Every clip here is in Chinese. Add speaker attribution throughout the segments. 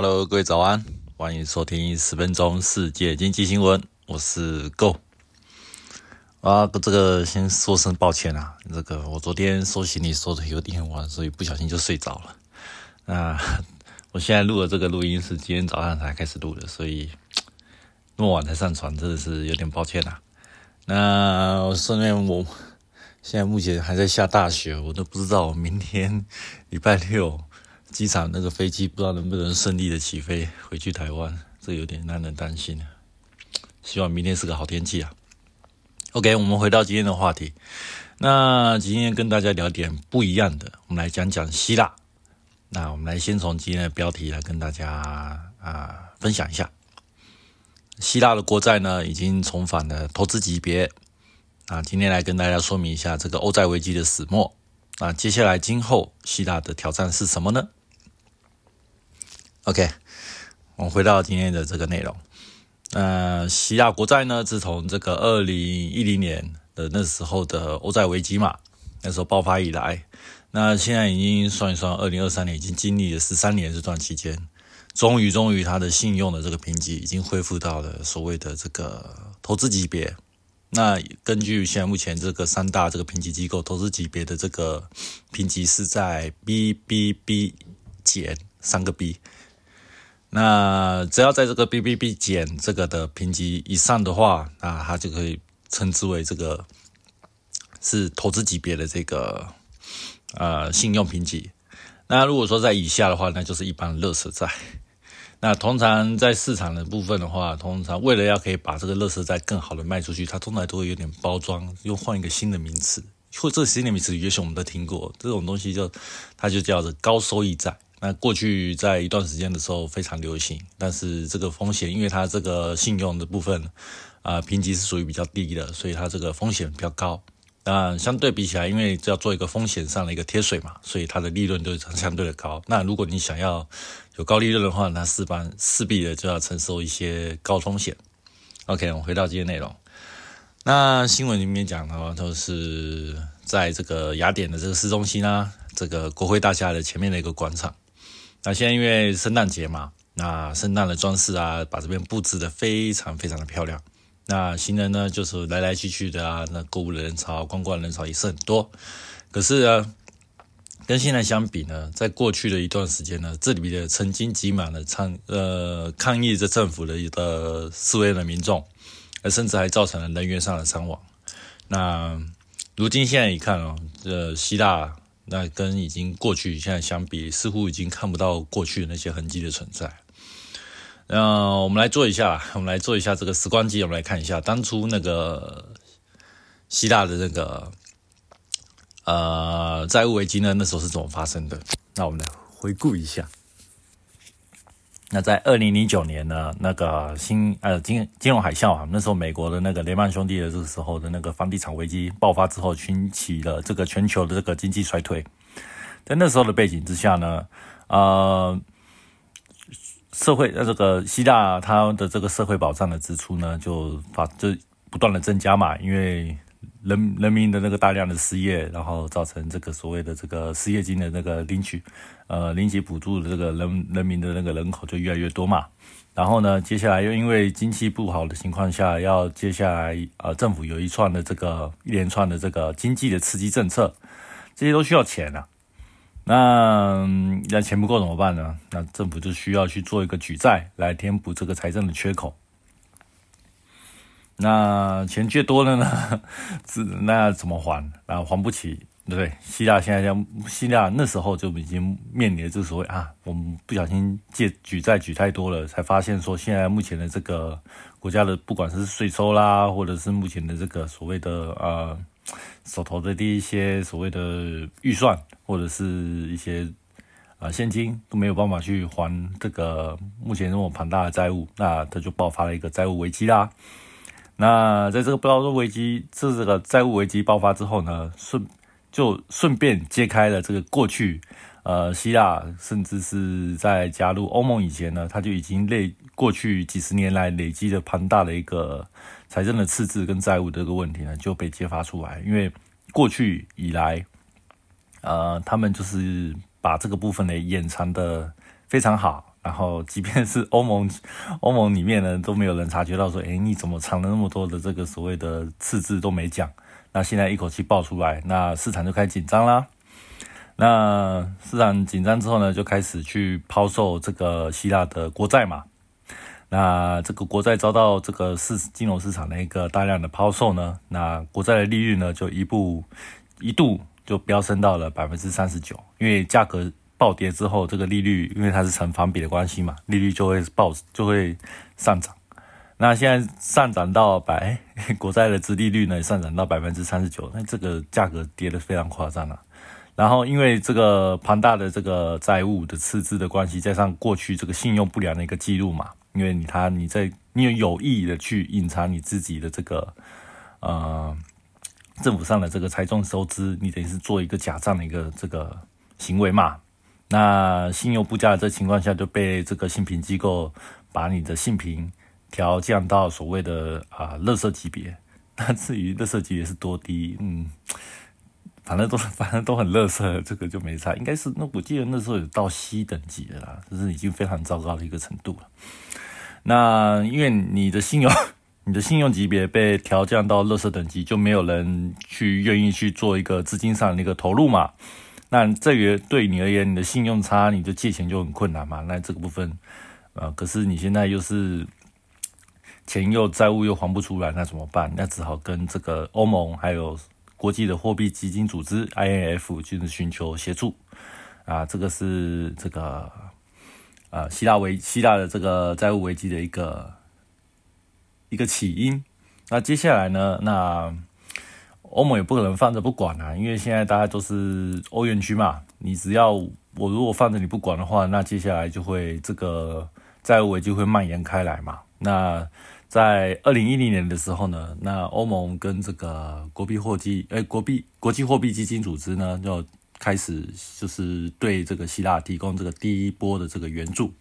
Speaker 1: Hello，各位早安，欢迎收听十分钟世界经济新闻，我是 Go。啊，这个先说声抱歉啊，这个我昨天收行李收的有点晚，所以不小心就睡着了。那 我现在录的这个录音是今天早上才开始录的，所以那么晚才上传，真的是有点抱歉啊。那顺便我现在目前还在下大雪，我都不知道明天礼拜六。机场那个飞机不知道能不能顺利的起飞回去台湾，这有点让人担心。希望明天是个好天气啊。OK，我们回到今天的话题。那今天跟大家聊点不一样的，我们来讲讲希腊。那我们来先从今天的标题来跟大家啊分享一下，希腊的国债呢已经重返了投资级别。啊，今天来跟大家说明一下这个欧债危机的始末。那接下来今后希腊的挑战是什么呢？OK，我们回到今天的这个内容。呃，希腊国债呢，自从这个二零一零年的那时候的欧债危机嘛，那时候爆发以来，那现在已经算一算，二零二三年已经经历了十三年这段期间，终于终于它的信用的这个评级已经恢复到了所谓的这个投资级别。那根据现在目前这个三大这个评级机构投资级别的这个评级是在 BBB 减三个 B。那只要在这个 BBB 减这个的评级以上的话，那它就可以称之为这个是投资级别的这个呃信用评级。那如果说在以下的话，那就是一般乐色债。那通常在市场的部分的话，通常为了要可以把这个乐色债更好的卖出去，它通常都会有点包装，又换一个新的名词，或这个新的名词也许我们都听过，这种东西就它就叫做高收益债。那过去在一段时间的时候非常流行，但是这个风险，因为它这个信用的部分啊评级是属于比较低的，所以它这个风险比较高。那相对比起来，因为要做一个风险上的一个贴水嘛，所以它的利润都是相对的高。那如果你想要有高利润的话，那势般势必的就要承受一些高风险。OK，我们回到今天内容。那新闻里面讲的话，都是在这个雅典的这个市中心啊，这个国会大厦的前面的一个广场。那现在因为圣诞节嘛，那圣诞的装饰啊，把这边布置的非常非常的漂亮。那行人呢，就是来来去去的啊，那购物的人潮、观光人潮也是很多。可是呢，跟现在相比呢，在过去的一段时间呢，这里的曾经挤满了抗呃抗议着政府的一个示威的民众，而甚至还造成了人员上的伤亡。那如今现在一看哦，这，希腊那跟已经过去现在相比，似乎已经看不到过去的那些痕迹的存在。那我们来做一下，我们来做一下这个时光机，我们来看一下当初那个希腊的那个呃债务危机呢，那时候是怎么发生的？那我们来回顾一下。那在二零零九年呢，那个新呃金金融海啸啊，那时候美国的那个雷曼兄弟的这个时候的那个房地产危机爆发之后，引起了这个全球的这个经济衰退。在那时候的背景之下呢，呃。社会呃，这个希腊它的这个社会保障的支出呢，就发就不断的增加嘛，因为人人民的那个大量的失业，然后造成这个所谓的这个失业金的那个领取，呃，领取补助的这个人人民的那个人口就越来越多嘛。然后呢，接下来又因为经济不好的情况下，要接下来呃，政府有一串的这个一连串的这个经济的刺激政策，这些都需要钱啊。那那钱不够怎么办呢？那政府就需要去做一个举债来填补这个财政的缺口。那钱借多了呢，是那怎么还？啊，还不起，对不对？希腊现在要希腊那时候就已经面临这所谓啊，我们不小心借举债举太多了，才发现说现在目前的这个国家的不管是税收啦，或者是目前的这个所谓的呃。手头的第一些所谓的预算，或者是一些啊现金都没有办法去还这个目前这么庞大的债务，那它就爆发了一个债务危机啦。那在这个不道说危机，这这个债务危机爆发之后呢，顺就顺便揭开了这个过去，呃，希腊甚至是在加入欧盟以前呢，它就已经累过去几十年来累积的庞大的一个财政的赤字跟债务的这个问题呢，就被揭发出来。因为过去以来，呃，他们就是把这个部分呢掩藏的非常好。然后，即便是欧盟，欧盟里面呢都没有人察觉到说，哎，你怎么藏了那么多的这个所谓的赤字都没讲？那现在一口气爆出来，那市场就开始紧张啦。那市场紧张之后呢，就开始去抛售这个希腊的国债嘛。那这个国债遭到这个市金融市场的一个大量的抛售呢，那国债的利率呢就一步一度就飙升到了百分之三十九，因为价格。暴跌之后，这个利率因为它是成反比的关系嘛，利率就会暴就会上涨。那现在上涨到百国债的殖利率呢，上涨到百分之三十九，那这个价格跌得非常夸张了。然后因为这个庞大的这个债务的赤字的关系，加上过去这个信用不良的一个记录嘛，因为你他你在你有有意的去隐藏你自己的这个呃政府上的这个财政收支，你等于是做一个假账的一个这个行为嘛。那信用不佳的这情况下，就被这个信评机构把你的信评调降到所谓的啊垃圾级别。那至于垃圾级别是多低，嗯，反正都 反正都很垃圾，这个就没差。应该是那我记得那时候有到 C 等级的啦，就是已经非常糟糕的一个程度了。那因为你的信用 你的信用级别被调降到垃圾等级，就没有人去愿意去做一个资金上的一个投入嘛。那这个对你而言，你的信用差，你就借钱就很困难嘛。那这个部分，呃，可是你现在又是钱又债务又还不出来，那怎么办？那只好跟这个欧盟还有国际的货币基金组织 IMF 就是寻求协助啊。这个是这个呃希腊危希腊的这个债务危机的一个一个起因。那接下来呢？那欧盟也不可能放着不管啊，因为现在大家都是欧元区嘛，你只要我如果放着你不管的话，那接下来就会这个债务危机会蔓延开来嘛。那在二零一零年的时候呢，那欧盟跟这个国币货基，哎，国币国际货币基金组织呢，就开始就是对这个希腊提供这个第一波的这个援助。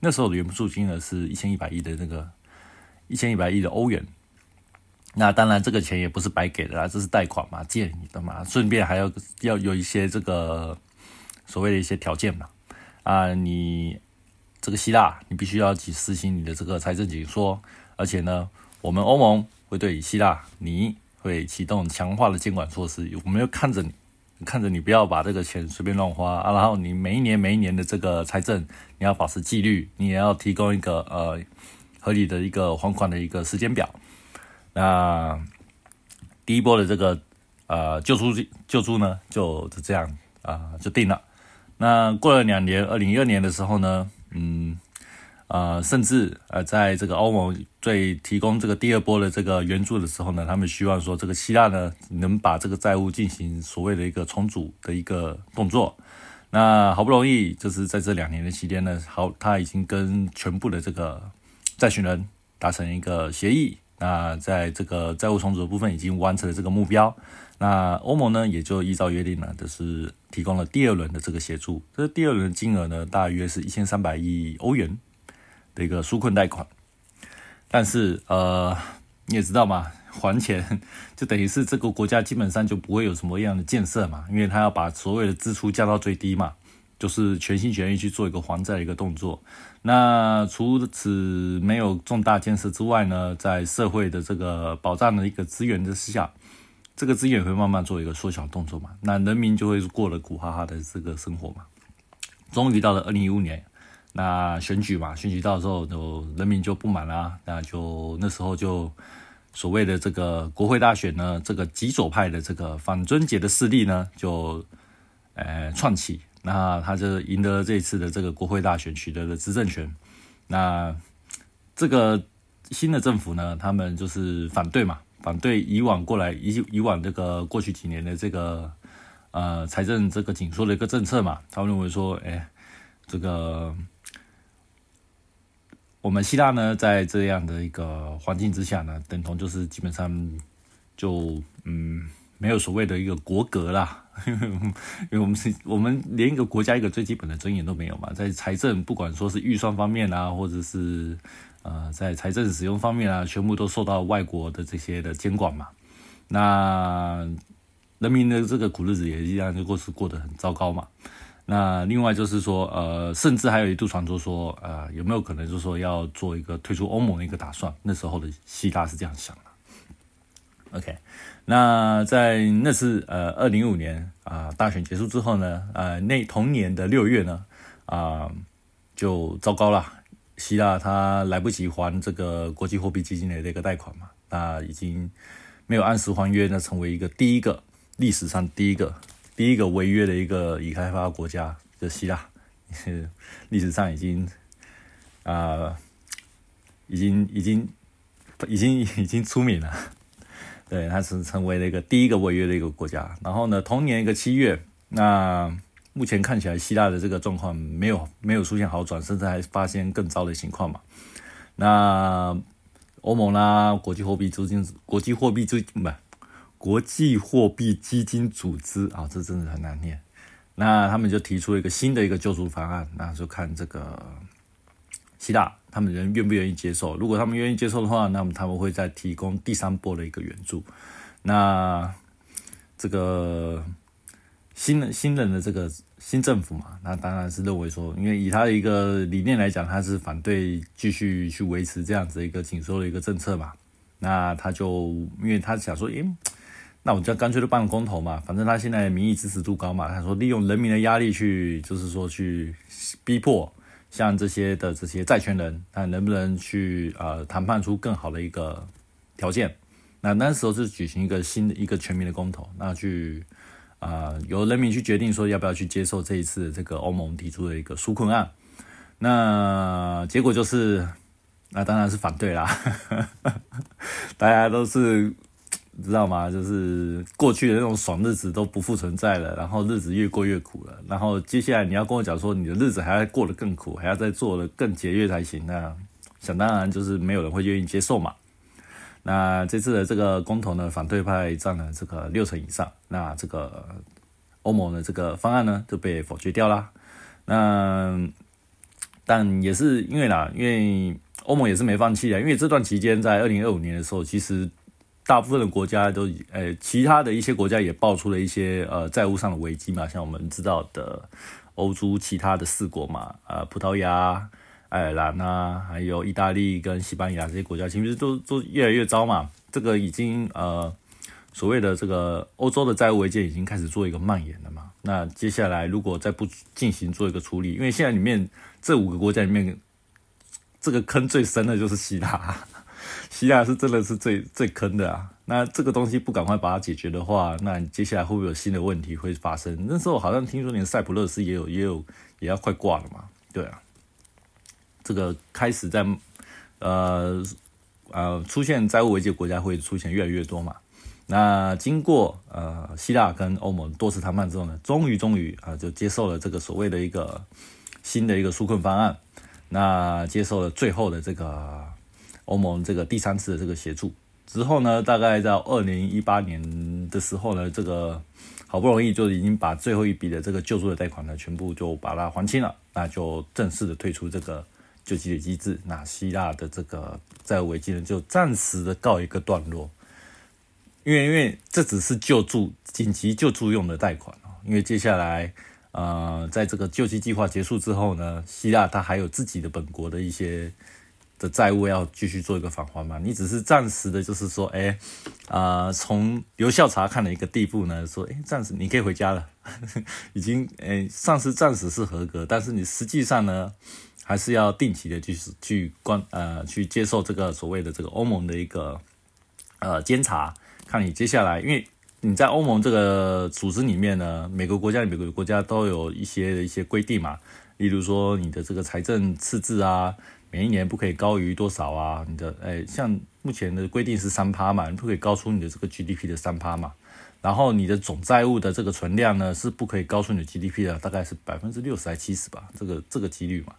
Speaker 1: 那时候的援助金额是一千一百亿的那个一千一百亿的欧元。那当然，这个钱也不是白给的啦，这是贷款嘛，借你的嘛，顺便还要要有一些这个所谓的一些条件嘛。啊，你这个希腊，你必须要去实行你的这个财政紧缩，而且呢，我们欧盟会对希腊，你会启动强化的监管措施，我们要看着你，看着你不要把这个钱随便乱花啊，然后你每一年每一年的这个财政，你要保持纪律，你也要提供一个呃合理的一个还款的一个时间表。那第一波的这个呃救助救助呢，就是这样啊就定了。那过了两年，二零一二年的时候呢，嗯呃，甚至呃在这个欧盟最提供这个第二波的这个援助的时候呢，他们希望说这个希腊呢能把这个债务进行所谓的一个重组的一个动作。那好不容易就是在这两年的期间呢，好他已经跟全部的这个债权人达成一个协议。那在这个债务重组的部分已经完成了这个目标，那欧盟呢也就依照约定呢，就是提供了第二轮的这个协助。这第二轮金额呢，大约是一千三百亿欧元的一个纾困贷款。但是呃，你也知道嘛，还钱 就等于是这个国家基本上就不会有什么样的建设嘛，因为他要把所有的支出降到最低嘛。就是全心全意去做一个还债的一个动作。那除此没有重大建设之外呢，在社会的这个保障的一个资源的之下，这个资源会慢慢做一个缩小动作嘛。那人民就会过了苦哈哈的这个生活嘛。终于到了二零一五年，那选举嘛，选举到时候就人民就不满啦。那就那时候就所谓的这个国会大选呢，这个极左派的这个反尊节的势力呢，就呃串起。那他就赢得了这次的这个国会大选，取得了执政权。那这个新的政府呢，他们就是反对嘛，反对以往过来以以往这个过去几年的这个呃财政这个紧缩的一个政策嘛。他们认为说，哎，这个我们希腊呢，在这样的一个环境之下呢，等同就是基本上就嗯没有所谓的一个国格啦。因为我们是，我们连一个国家一个最基本的尊严都没有嘛，在财政不管说是预算方面啊，或者是呃在财政使用方面啊，全部都受到外国的这些的监管嘛。那人民的这个苦日子也一样，就过是过得很糟糕嘛。那另外就是说，呃，甚至还有一度传说说，呃，有没有可能就是说要做一个退出欧盟的一个打算？那时候的希腊是这样想。OK。那在那次呃，二零一五年啊大选结束之后呢，呃，那同年的六月呢，啊，就糟糕了。希腊他来不及还这个国际货币基金的这个贷款嘛，那已经没有按时还约，那成为一个第一个历史上第一个第一个违约的一个已开发国家的希腊，历史上已经啊，已经已经已经已经出名了。对，它是成为了一个第一个违约的一个国家。然后呢，同年一个七月，那目前看起来希腊的这个状况没有没有出现好转，甚至还发现更糟的情况嘛。那欧盟啦，国际货币基金、国际货币基不国际货币基金组织啊，这真的很难念。那他们就提出了一个新的一个救助方案，那就看这个希腊。他们人愿不愿意接受？如果他们愿意接受的话，那么他们会再提供第三波的一个援助。那这个新的新人的这个新政府嘛，那当然是认为说，因为以他的一个理念来讲，他是反对继续去维持这样子一个紧缩的一个政策嘛。那他就因为他想说，诶，那我就干脆就办公投嘛，反正他现在民意支持度高嘛。他说利用人民的压力去，就是说去逼迫。像这些的这些债权人，那能不能去呃谈判出更好的一个条件？那那时候是举行一个新的一个全民的公投，那去啊由人民去决定说要不要去接受这一次这个欧盟提出的一个纾困案。那结果就是，那当然是反对啦，大家都是。知道吗？就是过去的那种爽日子都不复存在了，然后日子越过越苦了。然后接下来你要跟我讲说，你的日子还要过得更苦，还要再做的更节约才行。那想当然就是没有人会愿意接受嘛。那这次的这个公投呢，反对派占了这个六成以上，那这个欧盟的这个方案呢就被否决掉啦。那但也是因为啦，因为欧盟也是没放弃啊，因为这段期间在二零二五年的时候，其实。大部分的国家都，呃，其他的一些国家也爆出了一些呃债务上的危机嘛，像我们知道的欧洲其他的四国嘛，呃，葡萄牙、爱尔兰啊，还有意大利跟西班牙这些国家，其实都都越来越糟嘛。这个已经呃所谓的这个欧洲的债务危机已经开始做一个蔓延了嘛。那接下来如果再不进行做一个处理，因为现在里面这五个国家里面，这个坑最深的就是希腊。希腊是真的是最最坑的啊！那这个东西不赶快把它解决的话，那接下来会不会有新的问题会发生？那时候好像听说连塞浦路斯也有也有也要快挂了嘛？对啊，这个开始在呃呃出现债务危机的国家会出现越来越多嘛？那经过呃希腊跟欧盟多次谈判之后呢，终于终于啊就接受了这个所谓的一个新的一个纾困方案，那接受了最后的这个。欧盟这个第三次的这个协助之后呢，大概在二零一八年的时候呢，这个好不容易就已经把最后一笔的这个救助的贷款呢，全部就把它还清了，那就正式的退出这个救济的机制。那希腊的这个债务危机呢，就暂时的告一个段落。因为因为这只是救助紧急救助用的贷款，因为接下来呃，在这个救济计划结束之后呢，希腊它还有自己的本国的一些。的债务要继续做一个返还嘛？你只是暂时的，就是说，哎，啊，从留校查看的一个地步呢，说，哎，暂时你可以回家了，已经，哎，上是暂时是合格，但是你实际上呢，还是要定期的，去去关，呃，去接受这个所谓的这个欧盟的一个，呃，监察，看你接下来，因为你在欧盟这个组织里面呢，每个国家每个国家都有一些一些规定嘛，例如说你的这个财政赤字啊。每一年不可以高于多少啊？你的诶，像目前的规定是三趴嘛，你不可以高出你的这个 GDP 的三趴嘛。然后你的总债务的这个存量呢是不可以高出你的 GDP 的，大概是百分之六十还七十吧，这个这个几率嘛。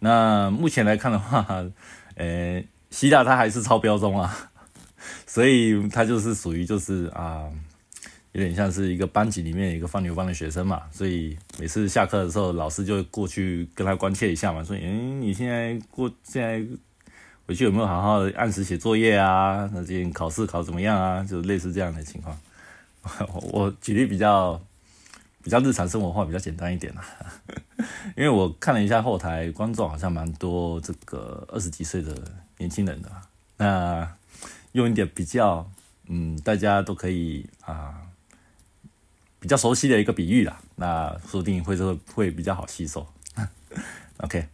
Speaker 1: 那目前来看的话，呃，希腊它还是超标中啊，所以它就是属于就是啊。有点像是一个班级里面一个放牛班的学生嘛，所以每次下课的时候，老师就过去跟他关切一下嘛，说：“诶，你现在过现在回去有没有好好按时写作业啊？那今天考试考怎么样啊？就类似这样的情况。我举例比较比较日常生活化，比较简单一点啦。因为我看了一下后台观众，好像蛮多这个二十几岁的年轻人的。那用一点比较，嗯，大家都可以啊。比较熟悉的一个比喻啦，那说不定会是会比较好吸收。OK，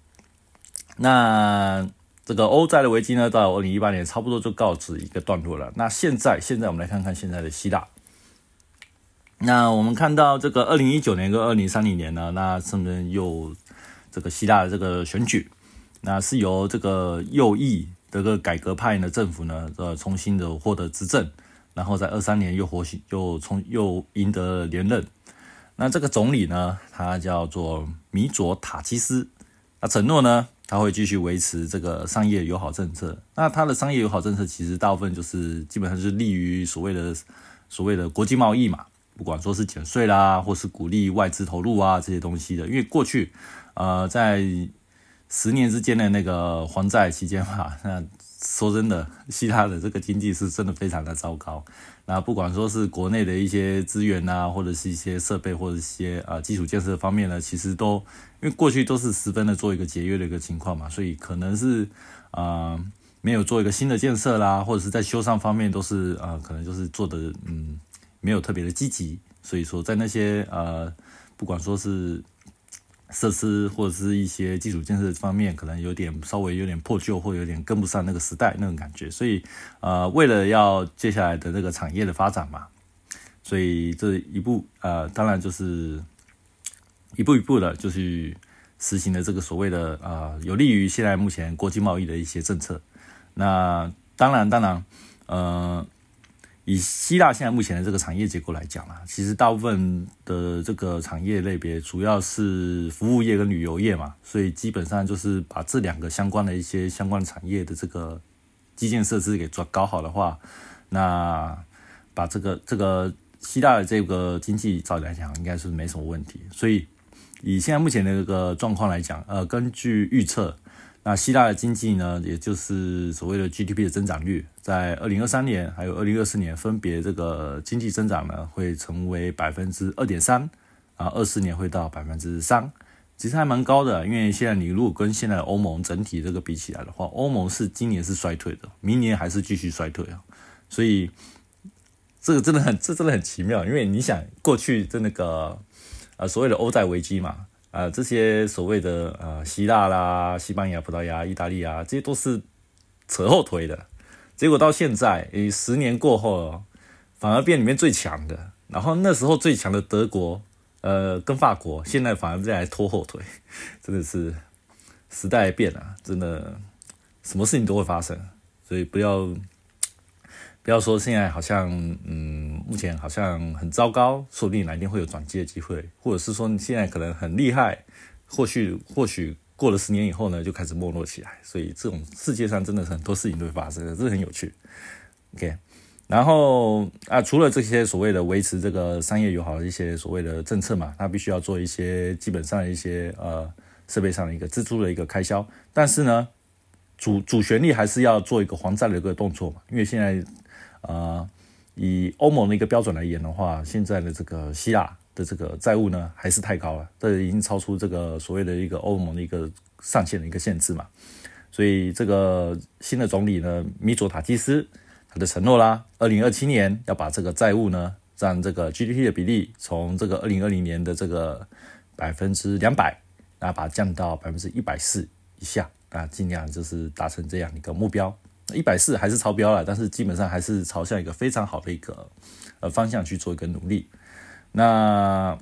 Speaker 1: 那这个欧债的危机呢，到二零一八年差不多就告止一个段落了。那现在，现在我们来看看现在的希腊。那我们看到这个二零一九年跟二零三零年呢，那甚至又这个希腊的这个选举，那是由这个右翼这个改革派的政府呢，呃，重新的获得执政。然后在二三年又获，又从又赢得连任。那这个总理呢，他叫做米佐塔基斯。他承诺呢，他会继续维持这个商业友好政策。那他的商业友好政策其实大部分就是基本上是利于所谓的所谓的国际贸易嘛，不管说是减税啦，或是鼓励外资投入啊这些东西的。因为过去呃在十年之间的那个还债期间嘛，那。说真的，希腊的这个经济是真的非常的糟糕。那不管说是国内的一些资源啊，或者是一些设备或者一些啊基础建设方面呢，其实都因为过去都是十分的做一个节约的一个情况嘛，所以可能是啊没有做一个新的建设啦，或者是在修缮方面都是啊可能就是做的嗯没有特别的积极。所以说在那些呃不管说是。设施或者是一些基础建设方面，可能有点稍微有点破旧，或有点跟不上那个时代那种感觉。所以，呃，为了要接下来的那个产业的发展嘛，所以这一步，呃，当然就是一步一步的，就去实行了这个所谓的啊，有利于现在目前国际贸易的一些政策。那当然，当然，呃。以希腊现在目前的这个产业结构来讲啊，其实大部分的这个产业类别主要是服务业跟旅游业嘛，所以基本上就是把这两个相关的一些相关产业的这个基建设施给抓搞好的话，那把这个这个希腊的这个经济照来讲应该是没什么问题。所以以现在目前的这个状况来讲，呃，根据预测。那希腊的经济呢，也就是所谓的 GDP 的增长率，在二零二三年还有二零二四年分别这个经济增长呢，会成为百分之二点三，啊，二四年会到百分之三，其实还蛮高的。因为现在你如果跟现在欧盟整体这个比起来的话，欧盟是今年是衰退的，明年还是继续衰退啊。所以这个真的很，这真的很奇妙。因为你想过去的那个呃所谓的欧债危机嘛。啊，这些所谓的呃希腊啦、西班牙、葡萄牙、意大利啊，这些都是扯后腿的。结果到现在，诶，十年过后，反而变里面最强的。然后那时候最强的德国，呃，跟法国，现在反而在拖后腿，真的是时代变了，真的什么事情都会发生，所以不要。不要说现在好像，嗯，目前好像很糟糕，说不定哪一天会有转机的机会，或者是说你现在可能很厉害，或许或许过了十年以后呢，就开始没落起来。所以这种世界上真的是很多事情都会发生，这很有趣。OK，然后啊，除了这些所谓的维持这个商业友好的一些所谓的政策嘛，它必须要做一些基本上一些呃设备上的一个支出的一个开销，但是呢，主主旋律还是要做一个还债的一个动作嘛，因为现在。啊，以欧盟的一个标准来言的话，现在的这个希腊的这个债务呢，还是太高了，这已经超出这个所谓的一个欧盟的一个上限的一个限制嘛。所以这个新的总理呢，米佐塔基斯他的承诺啦，二零二七年要把这个债务呢，占这个 GDP 的比例从这个二零二零年的这个百分之两百，那把它降到百分之一百四以下，啊，尽量就是达成这样一个目标。一百四还是超标了，但是基本上还是朝向一个非常好的一个呃方向去做一个努力。那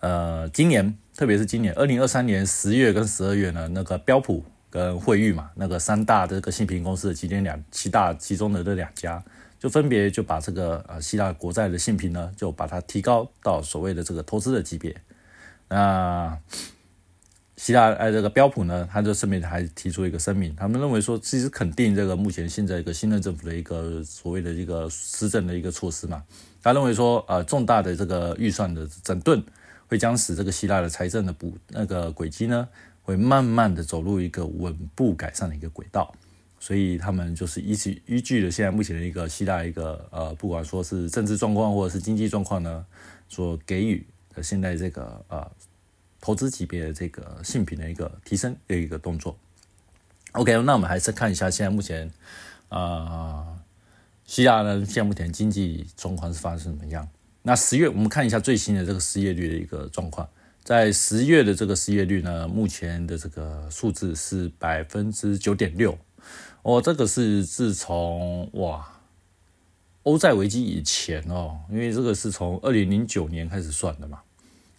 Speaker 1: 呃，今年特别是今年二零二三年十月跟十二月呢，那个标普跟惠誉嘛，那个三大这个信评公司的今天两七大其中的这两家就分别就把这个呃希腊国债的信评呢，就把它提高到所谓的这个投资的级别。那希腊哎这个标普呢，他就顺便还提出一个声明，他们认为说，其实肯定这个目前现在一个新任政府的一个所谓的一个施政的一个措施嘛。他认为说，呃，重大的这个预算的整顿，会将使这个希腊的财政的补那个轨迹呢，会慢慢的走入一个稳步改善的一个轨道。所以他们就是依据依据了现在目前的一个希腊一个呃，不管说是政治状况或者是经济状况呢，所给予的现在这个呃投资级别的这个性品的一个提升的一个动作。OK，那我们还是看一下现在目前啊希腊呢现在目前经济状况是发生怎么样？那十月我们看一下最新的这个失业率的一个状况，在十月的这个失业率呢，目前的这个数字是百分之九点六。哦，这个是自从哇欧债危机以前哦，因为这个是从二零零九年开始算的嘛。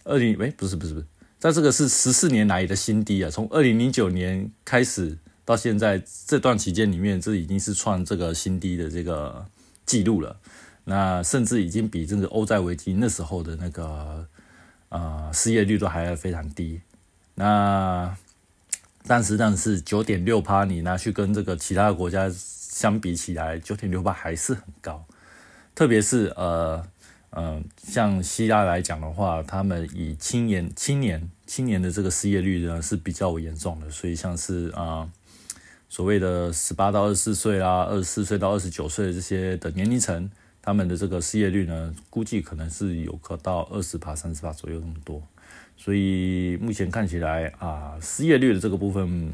Speaker 1: 二零哎，不是不是不是，在这个是十四年来的新低啊。从二零零九年开始到现在这段期间里面，这已经是创这个新低的这个记录了。那甚至已经比这个欧债危机那时候的那个呃失业率都还非常低。那但实际上是九点六趴，你拿去跟这个其他国家相比起来，九点六趴还是很高。特别是呃呃，像希腊来讲的话，他们以青年青年青年的这个失业率呢是比较严重的，所以像是啊所谓的十八到二十四岁啦，二十四岁到二十九岁的这些的年龄层，他们的这个失业率呢，估计可能是有可到二十趴、三十趴左右那么多。所以目前看起来啊，失业率的这个部分，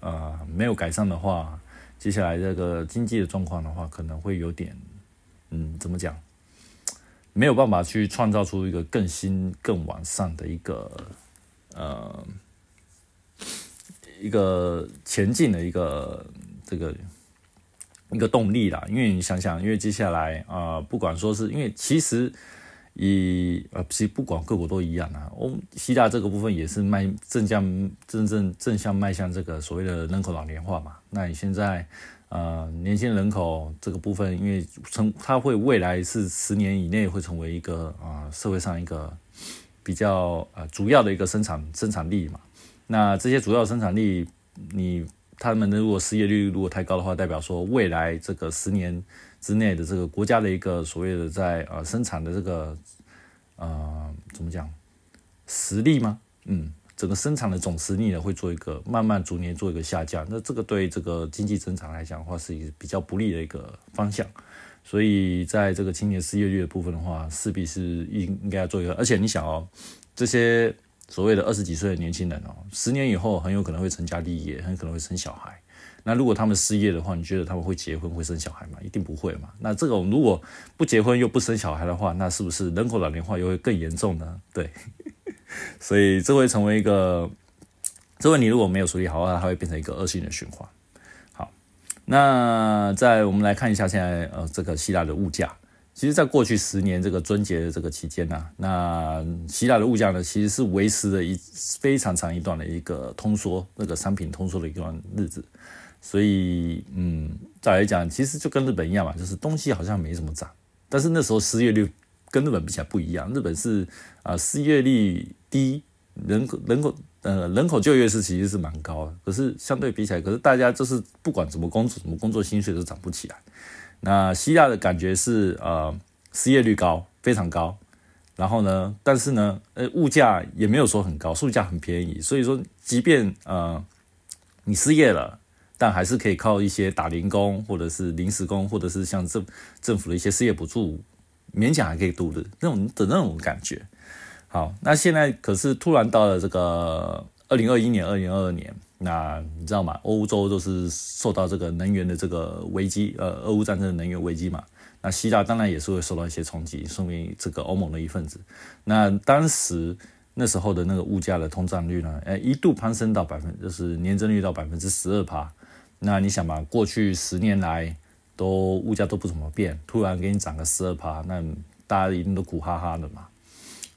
Speaker 1: 呃，没有改善的话，接下来这个经济的状况的话，可能会有点，嗯，怎么讲？没有办法去创造出一个更新、更完善的一个，呃，一个前进的一个这个一个动力啦。因为你想想，因为接下来啊，不管说是因为其实。以呃，其实不管各国都一样啊。欧希腊这个部分也是迈正向、正正正向迈向这个所谓的人口老龄化嘛。那你现在呃，年轻人口这个部分，因为成它会未来是十年以内会成为一个啊社会上一个比较呃主要的一个生产生产力嘛。那这些主要生产力，你他们的如果失业率如果太高的话，代表说未来这个十年。之内的这个国家的一个所谓的在呃生产的这个呃怎么讲实力吗？嗯，整个生产的总实力呢会做一个慢慢逐年做一个下降，那这个对这个经济增长来讲的话是一个比较不利的一个方向，所以在这个青年失业率的部分的话，势必是应应该要做一个，而且你想哦，这些所谓的二十几岁的年轻人哦，十年以后很有可能会成家立业，很可能会生小孩。那如果他们失业的话，你觉得他们会结婚会生小孩吗？一定不会嘛。那这种如果不结婚又不生小孩的话，那是不是人口老龄化又会更严重呢？对，所以这会成为一个，这问题如果没有处理好的话，它会变成一个恶性的循环。好，那在我们来看一下现在呃这个希腊的物价，其实在过去十年这个春节的这个期间呢，那希腊的物价呢其实是维持了一非常长一段的一个通缩，那个商品通缩的一段日子。所以，嗯，再来讲，其实就跟日本一样嘛，就是东西好像没怎么涨，但是那时候失业率跟日本比起来不一样，日本是啊失业率低，人口人口呃人口就业是其实是蛮高的，可是相对比起来，可是大家就是不管怎么工作，怎么工作薪水都涨不起来。那希腊的感觉是呃失业率高，非常高，然后呢，但是呢，呃物价也没有说很高，物价很便宜，所以说即便呃你失业了。但还是可以靠一些打零工，或者是临时工，或者是像政政府的一些失业补助，勉强还可以度日那种的那种感觉。好，那现在可是突然到了这个二零二一年、二零二二年，那你知道吗？欧洲都是受到这个能源的这个危机，呃，俄乌战争的能源危机嘛。那希腊当然也是会受到一些冲击，说明这个欧盟的一份子。那当时那时候的那个物价的通胀率呢，哎，一度攀升到百分，就是年增率到百分之十二趴。那你想嘛，过去十年来都物价都不怎么变，突然给你涨个十二趴，那大家一定都苦哈哈的嘛。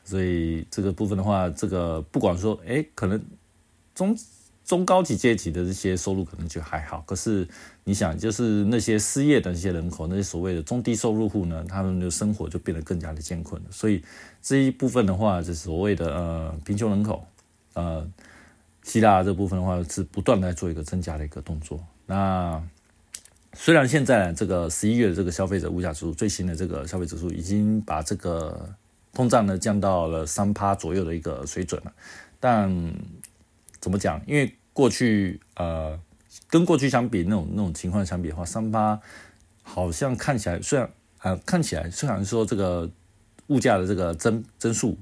Speaker 1: 所以这个部分的话，这个不管说，哎，可能中中高级阶级的这些收入可能就还好，可是你想，就是那些失业的那些人口，那些所谓的中低收入户呢，他们的生活就变得更加的艰困。所以这一部分的话，就是所谓的呃贫穷人口，呃，希腊这部分的话是不断在做一个增加的一个动作。那虽然现在这个十一月的这个消费者物价指数最新的这个消费指数已经把这个通胀呢降到了三趴左右的一个水准了，但怎么讲？因为过去呃，跟过去相比，那种那种情况相比的话，三八好像看起来虽然啊，看起来虽然说这个物价的这个增增速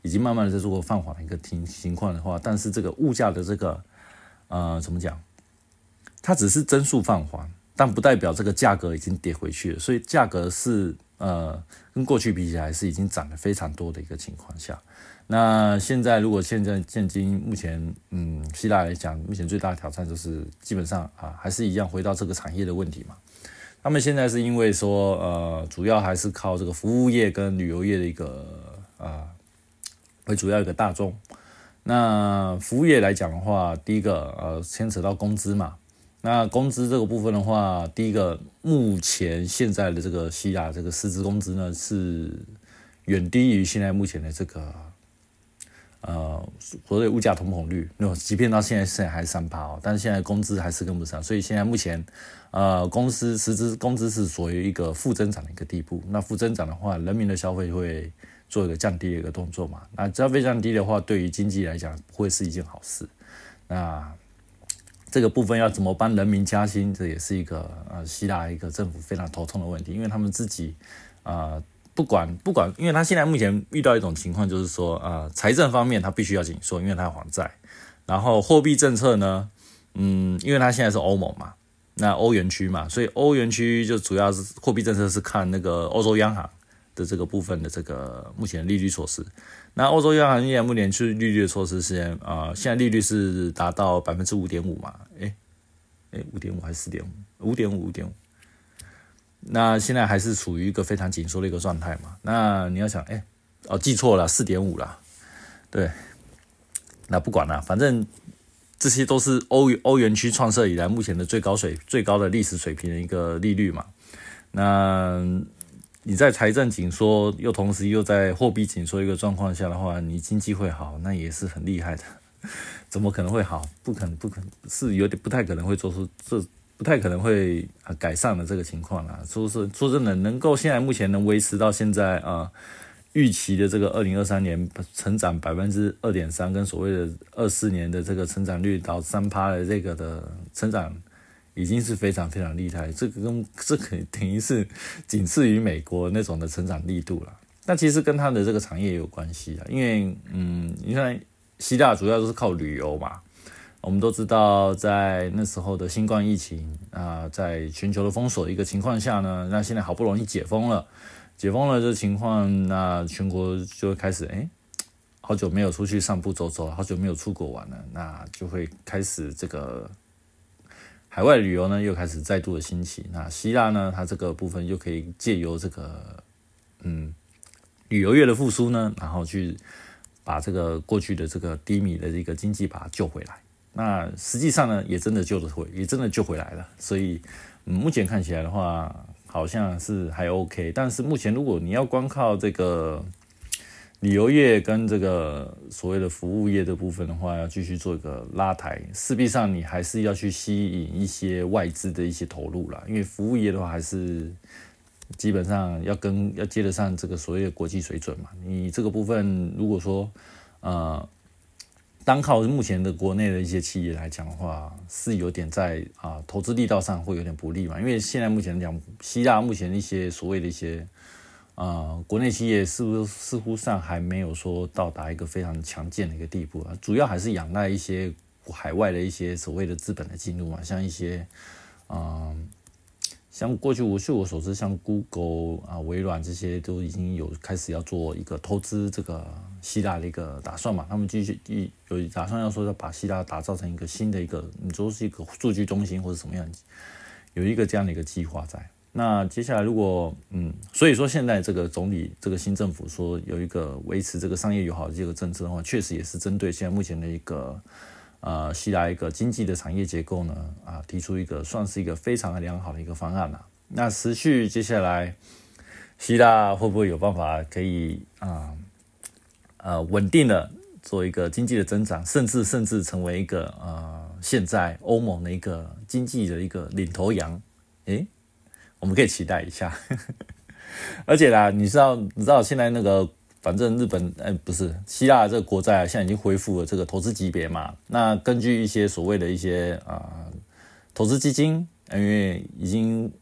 Speaker 1: 已经慢慢的在做放缓的一个情情况的话，但是这个物价的这个呃，怎么讲？它只是增速放缓，但不代表这个价格已经跌回去了。所以价格是呃，跟过去比起来是已经涨了非常多的一个情况下。那现在，如果现在现今目前，嗯，希腊来讲，目前最大的挑战就是基本上啊，还是一样回到这个产业的问题嘛。他们现在是因为说，呃，主要还是靠这个服务业跟旅游业的一个啊为主要一个大众。那服务业来讲的话，第一个呃牵扯到工资嘛。那工资这个部分的话，第一个目前现在的这个希腊这个薪资工资呢是远低于现在目前的这个。呃，所谓物价通膨率，那即便到现在现在还三趴哦，但是现在工资还是跟不上，所以现在目前，呃，公司实资工资是属于一个负增长的一个地步。那负增长的话，人民的消费会做一个降低的一个动作嘛？那消费降低的话，对于经济来讲不会是一件好事。那这个部分要怎么帮人民加薪，这也是一个呃希腊一个政府非常头痛的问题，因为他们自己啊。不管不管，因为他现在目前遇到一种情况，就是说，呃，财政方面他必须要紧缩，因为他还债。然后货币政策呢，嗯，因为他现在是欧盟嘛，那欧元区嘛，所以欧元区就主要是货币政策是看那个欧洲央行的这个部分的这个目前利率措施。那欧洲央行现在目前去利率的措施是，啊，现在利率是达到百分之五点五嘛？诶诶，五点五还是四点五？五点五，五点五。那现在还是处于一个非常紧缩的一个状态嘛？那你要想，哎，哦，记错了，四点五了，对。那不管了，反正这些都是欧欧元区创设以来目前的最高水最高的历史水平的一个利率嘛。那你在财政紧缩又同时又在货币紧缩一个状况下的话，你经济会好，那也是很厉害的。怎么可能会好？不可能，不可能是有点不太可能会做出这。不太可能会啊改善的这个情况啦。说是说真的，能够现在目前能维持到现在啊预期的这个二零二三年成长百分之二点三，跟所谓的二四年的这个成长率到三趴的这个的成长，已经是非常非常厉害。这个跟这个等于是仅次于美国那种的成长力度了。那其实跟它的这个产业也有关系啊，因为嗯，你看希腊主要都是靠旅游嘛。我们都知道，在那时候的新冠疫情啊，在全球的封锁一个情况下呢，那现在好不容易解封了，解封了这情况，那全国就会开始，哎，好久没有出去散步走走，好久没有出国玩了，那就会开始这个海外旅游呢，又开始再度的兴起。那希腊呢，它这个部分又可以借由这个嗯旅游业的复苏呢，然后去把这个过去的这个低迷的这个经济把它救回来。那实际上呢，也真的救得回，也真的救回来了。所以，目前看起来的话，好像是还 OK。但是目前，如果你要光靠这个旅游业跟这个所谓的服务业的部分的话，要继续做一个拉抬，势必上你还是要去吸引一些外资的一些投入啦。因为服务业的话，还是基本上要跟要接得上这个所谓的国际水准嘛。你这个部分，如果说呃。单靠目前的国内的一些企业来讲的话，是有点在啊投资力道上会有点不利嘛。因为现在目前讲，希腊目前一些所谓的一些啊国内企业，是不似乎上还没有说到达一个非常强健的一个地步啊？主要还是仰赖一些海外的一些所谓的资本的进入嘛，像一些嗯。像过去我据我所知，像 Google 啊、微软这些都已经有开始要做一个投资这个希腊的一个打算嘛。他们继续一有打算要说要把希腊打造成一个新的一个，你说是一个数据中心或者什么样，有一个这样的一个计划在。那接下来如果嗯，所以说现在这个总理这个新政府说有一个维持这个商业友好的这个政策的话，确实也是针对现在目前的一个呃希腊一个经济的产业结构呢啊提出一个算是一个非常良好的一个方案了。那持续接下来希腊会不会有办法可以啊呃稳定的做一个经济的增长，甚至甚至成为一个呃现在欧盟的一个经济的一个领头羊？诶，我们可以期待一下。而且啦，你知道你知道现在那个反正日本哎不是希腊这个国债啊现在已经恢复了这个投资级别嘛？那根据一些所谓的一些啊投资基金，因为已经。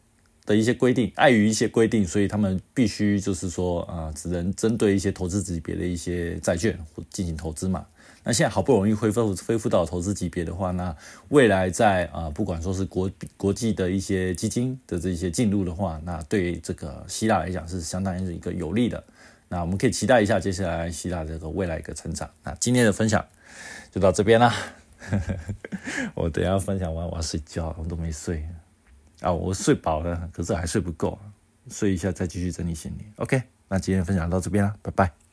Speaker 1: 的一些规定，碍于一些规定，所以他们必须就是说啊，只能针对一些投资级别的一些债券进行投资嘛。那现在好不容易恢复恢复到投资级别的话，那未来在啊，不管说是国国际的一些基金的这些进入的话，那对这个希腊来讲是相当于是一个有利的。那我们可以期待一下接下来希腊这个未来一个成长。那今天的分享就到这边啦。我等下分享完我要睡觉，我都没睡。啊，我睡饱了，可是还睡不够，睡一下再继续整理行李。OK，那今天分享到这边啦，拜拜。